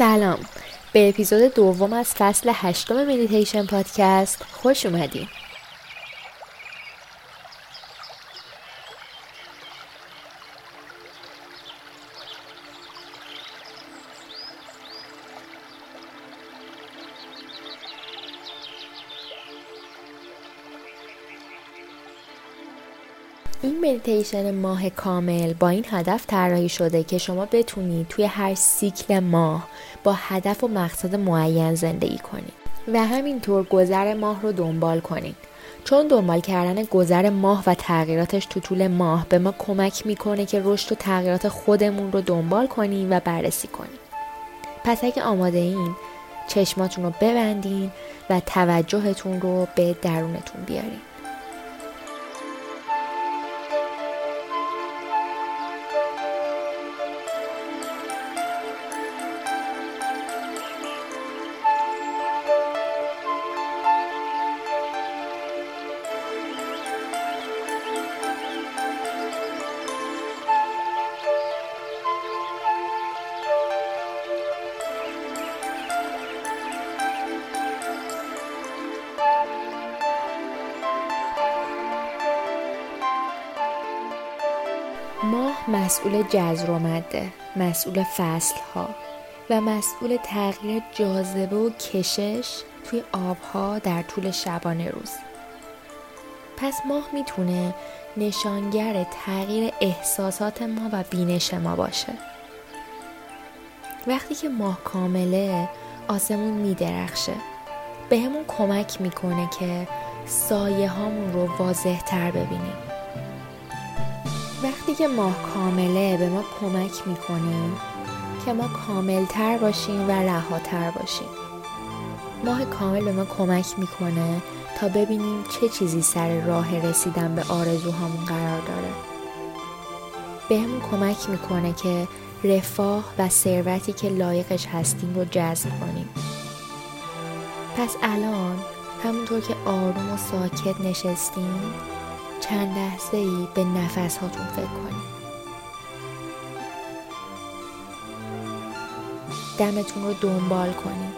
سلام. به اپیزود دوم از فصل هشتم مدیتیشن پادکست خوش اومدین. مدیتیشن ماه کامل با این هدف طراحی شده که شما بتونید توی هر سیکل ماه با هدف و مقصد معین زندگی کنید و همینطور گذر ماه رو دنبال کنید. چون دنبال کردن گذر ماه و تغییراتش تو طول ماه به ما کمک می‌کنه که رشد و تغییرات خودمون رو دنبال کنیم و بررسی کنیم. پس اگه آماده این چشماتون رو ببندین و توجهتون رو به درونتون بیارین. مسئول جذر و مده مسئول فصل ها و مسئول تغییر جاذبه و کشش توی آبها در طول شبانه روز. پس ماه می‌تونه نشانگر تغییر احساسات ما و بینش ما باشه. وقتی که ماه کامله آسمون میدرخشه. به همون کمک می‌کنه که سایه هامون رو واضح تر ببینیم. وقتی که ماه کامله به ما کمک می‌کنه که ما کاملتر باشیم و رهاتر باشیم. ماه کامل به ما کمک می‌کنه تا ببینیم چه چیزی سر راه رسیدن به آرزوهامون قرار داره. به همون کمک می‌کنه که رفاه و ثروتی که لایقش هستیم رو جذب کنیم. پس الان همونطور که آروم و ساکت نشستیم چند لحظه ای به نفس هاتون فکر کنید. دمتون رو دنبال کنید.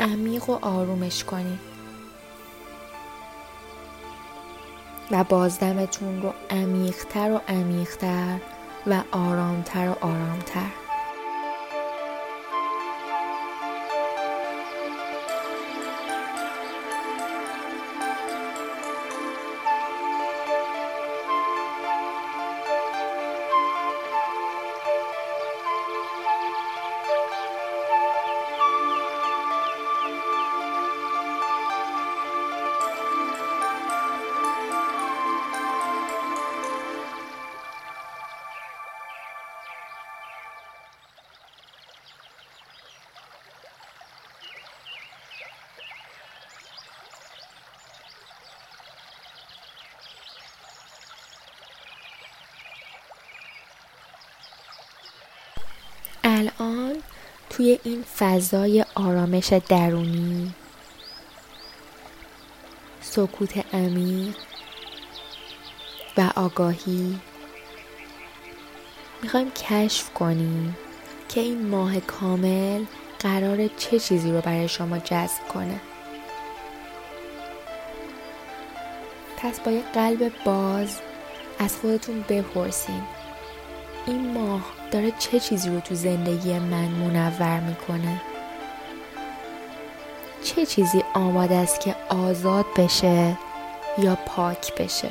عمیق و آرومش کنید. و بازدمتون رو عمیقتر و عمیقتر و آرامتر و آرامتر. الان توی این فضای آرامش درونی. سکوت عمیق و آگاهی. می‌خوایم کشف کنیم که این ماه کامل قرار چه چیزی رو برای شما جذب کنه. پس با یه قلب باز از خودتون بپرسین. این ماه داره چه چیزی رو تو زندگی من منور می‌کنه؟ چه چیزی آماده است که آزاد بشه یا پاک بشه؟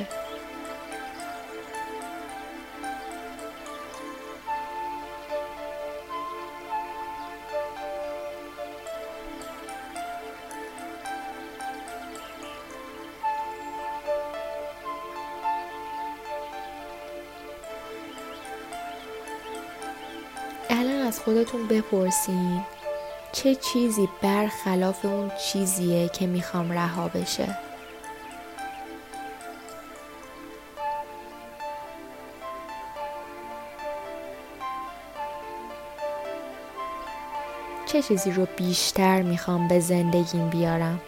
خودتون بپرسین چه چیزی برخلاف اون چیزیه که می‌خوام رها بشه. چه چیزی رو بیشتر می‌خوام به زندگیم بیارم؟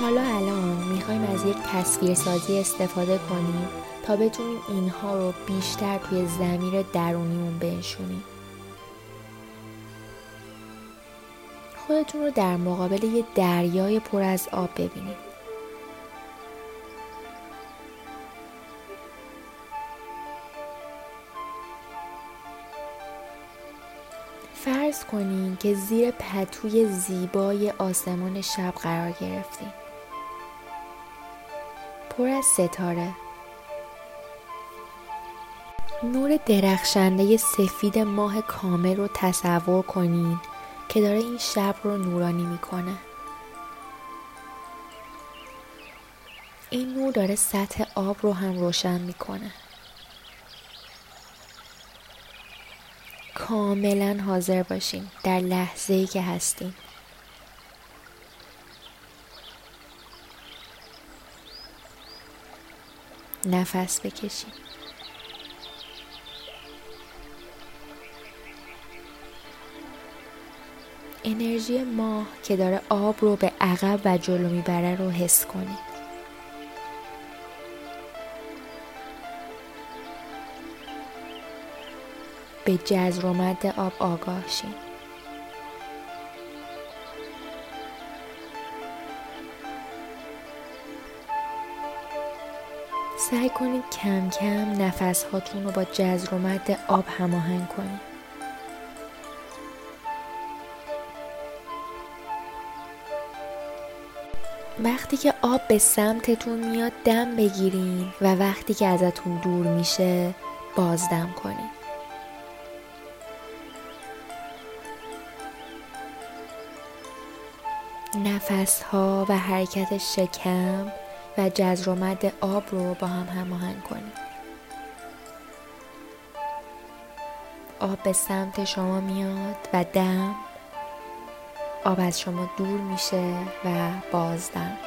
حالا الان می‌خوایم از یک تصویرسازی استفاده کنیم تا بتونیم اینها رو بیشتر توی زمیر درونیمون بنشونیم. خودتون رو در مقابل یه دریای پر از آب ببینید. فرض کنین که زیر پتوی زیبای آسمان شب قرار گرفتین. پر از ستاره. نور درخشنده سفید ماه کامل رو تصور کنین که داره این شب رو نورانی می‌کنه. این نور داره سطح آب رو هم روشن می‌کنه. کاملا حاضر باشین در لحظه ای که هستین. نفس بکشین انرژی ماه که داره آب رو به عقب و جلو می‌بره رو حس کنید به جزر و مد آب آگاه شین. سعی کنید کم کم نفس هاتون رو با جزر و مد آب هماهنگ کنید. وقتی که آب به سمتتون میاد دم بگیرین و وقتی که ازتون دور میشه بازدم کنید نفس ها و حرکت شکم و جزر و مد آب رو با هم هماهنگ کنید آب به سمت شما میاد و دم آب از شما دور میشه و بازدم.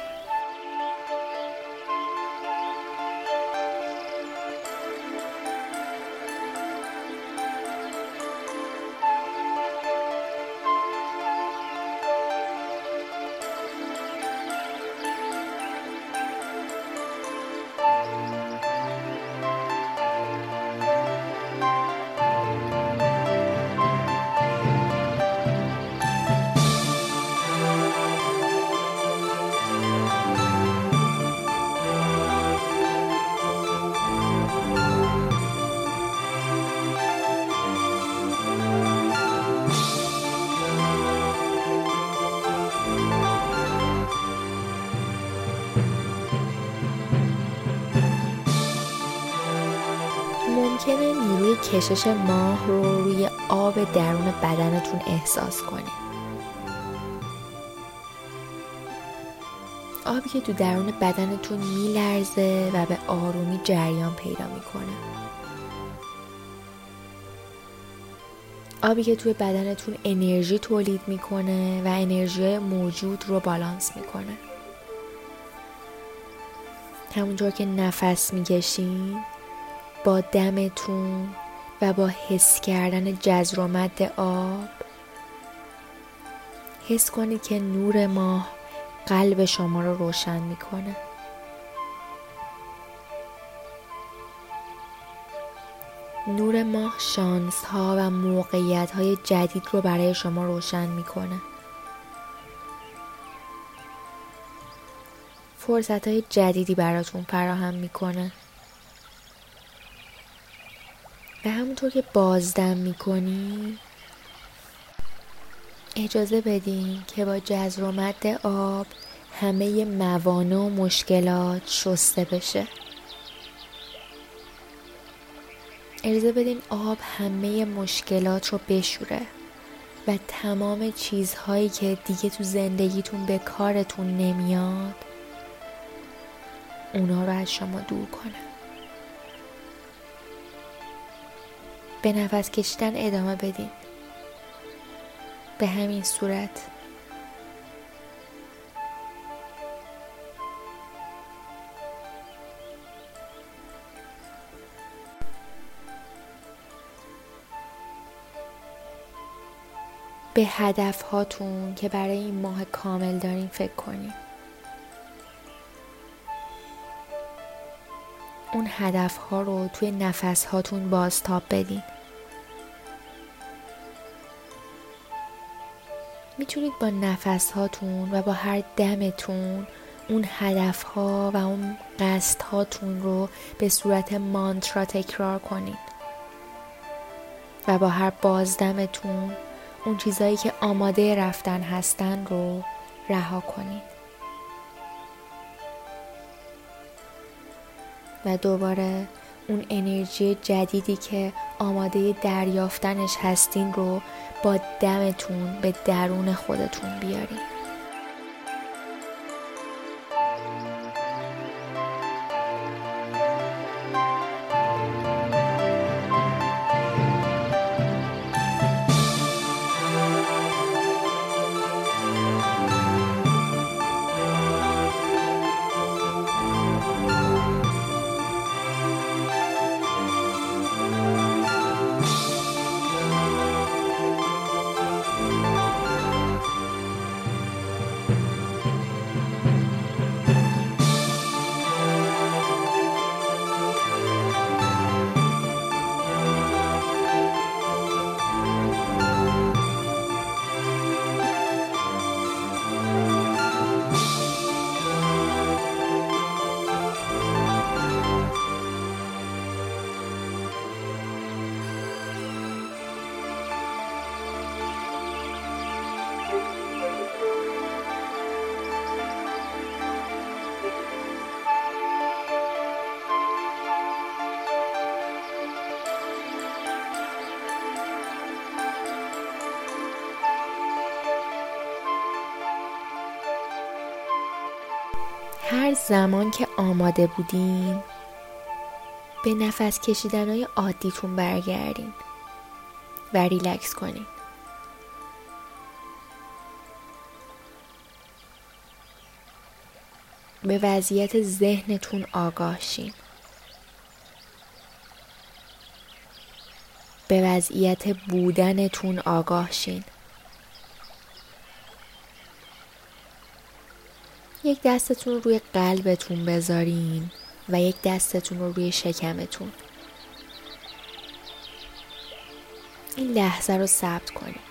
ممکنه نیروی کشش ماه رو روی آب درون بدنتون احساس کنید آبی که تو درون بدنتون میلرزه و به آرومی جریان پیدا می‌کنه. آبی که توی بدنتون انرژی تولید می‌کنه و انرژی موجود رو بالانس می‌کنه. همونطور که نفس می‌کشین با دمتون و با حس کردن جزر و مد آب. حس کنید که نور ماه قلب شما رو روشن می‌کنه. نور ماه شانس ها و موقعیت های جدید رو برای شما روشن می‌کنه. فرصت های جدیدی براتون فراهم می‌کنه و همونطور که بازدم می‌کنی؟ اجازه بدین که با جزر و مد آب همه موانع و مشکلات شسته بشه. اجازه بدین آب همه مشکلات رو بشوره و تمام چیزهایی که دیگه تو زندگیتون به کارتون نمیاد اونا رو از شما دور کنه. به نفس کشیدن ادامه بدین. به همین صورت. به هدف هاتون که برای این ماه کامل دارین فکر کنین. اون هدف ها رو توی نفس هاتون بازتاب بدین. می‌تونید با نفس هاتون و با هر دمتون اون هدف ها و اون قصد هاتون رو به صورت مانترا تکرار کنید. و با هر بازدمتون اون چیزایی که آماده رفتن هستن رو رها کنید. و دوباره اون انرژی جدیدی که آماده دریافتنش هستین رو با دمتون به درون خودتون بیارین. هر زمان که آماده بودین به نفس کشیدن های عادیتون برگردین و ریلکس کنین. به وضعیت ذهنتون آگاه شین. به وضعیت بودنتون آگاه شین. یک دستتون رو روی قلبتون بذارین و یک دستتون رو روی شکمتون. این لحظه رو ثبت کنید.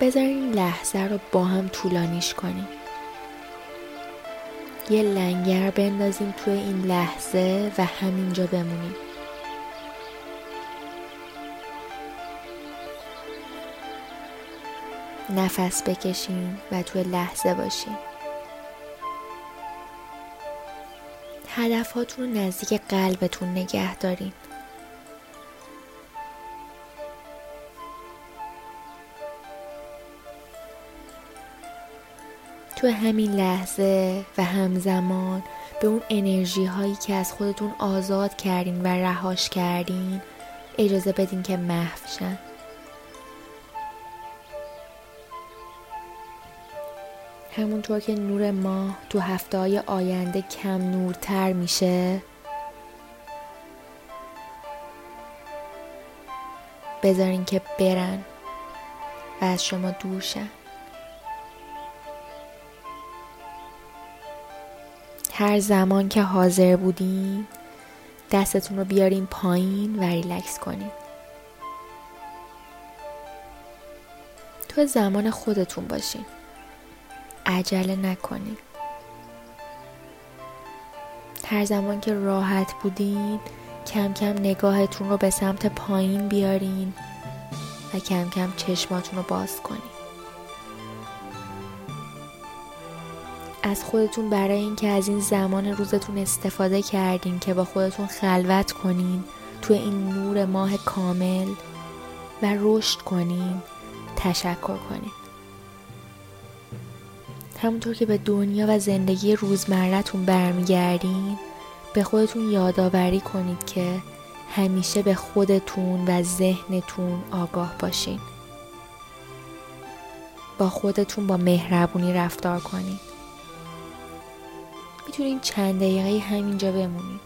بذارین لحظه رو با هم طولانیش کنیم. یه لنگر بندازیم توی این لحظه و همینجا بمونیم. نفس بکشین و توی لحظه باشین هدفاتون رو نزدیک قلبتون نگه دارین. تو همین لحظه و همزمان به اون انرژی هایی که از خودتون آزاد کردین و رهاش کردین اجازه بدین که محو شن. همونطور که نور ماه تو هفته های آینده کم نورتر میشه؟ بذارین که برن و از شما دور شن. هر زمان که حاضر بودین دستتون رو بیارین پایین و ریلکس کنین. تو زمان خودتون باشین. عجله نکنید هر زمان که راحت بودین کم کم نگاهتون رو به سمت پایین بیارین و کم کم چشماتون رو باز کنید از خودتون برای اینکه از این زمان روزتون استفاده کردین که با خودتون خلوت کنین تو این نور ماه کامل و رشد کنین تشکر کنین. همونطور که به دنیا و زندگی روزمرتون برمیگردین به خودتون یادآوری کنید که همیشه به خودتون و ذهنتون آگاه باشین. با خودتون با مهربونی رفتار کنید. می‌تونین چند دقیقه همینجا بمونید.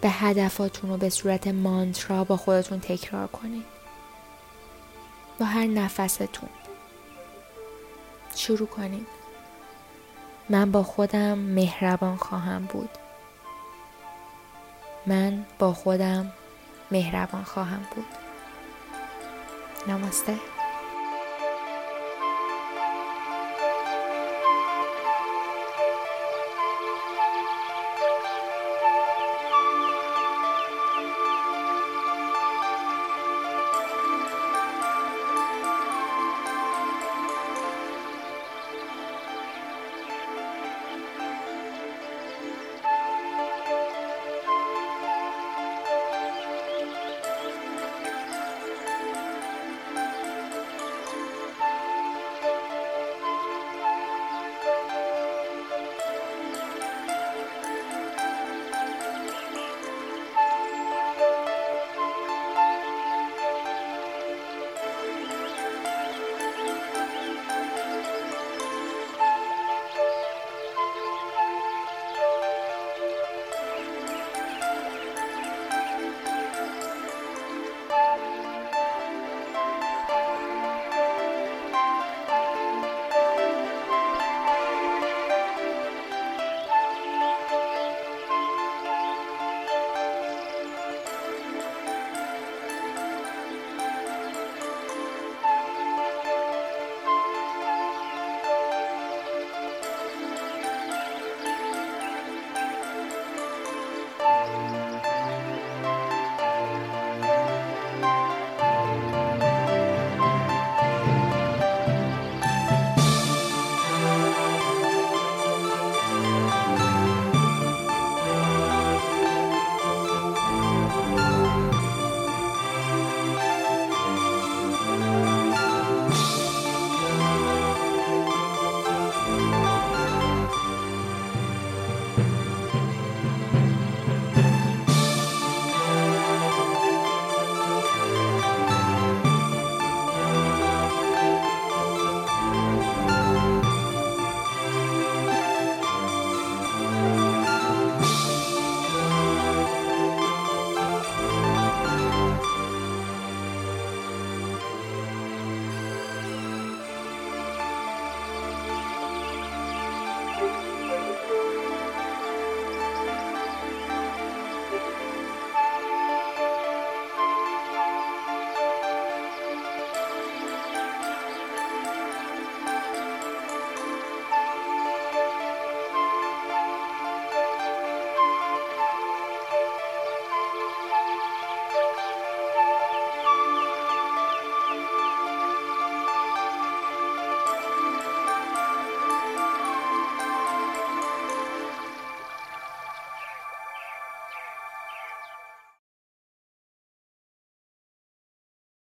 به هدفاتون رو به صورت مانترا با خودتون تکرار کنید. با هر نفستون. شروع کنید. من با خودم مهربان خواهم بود. من با خودم مهربان خواهم بود. نماسته.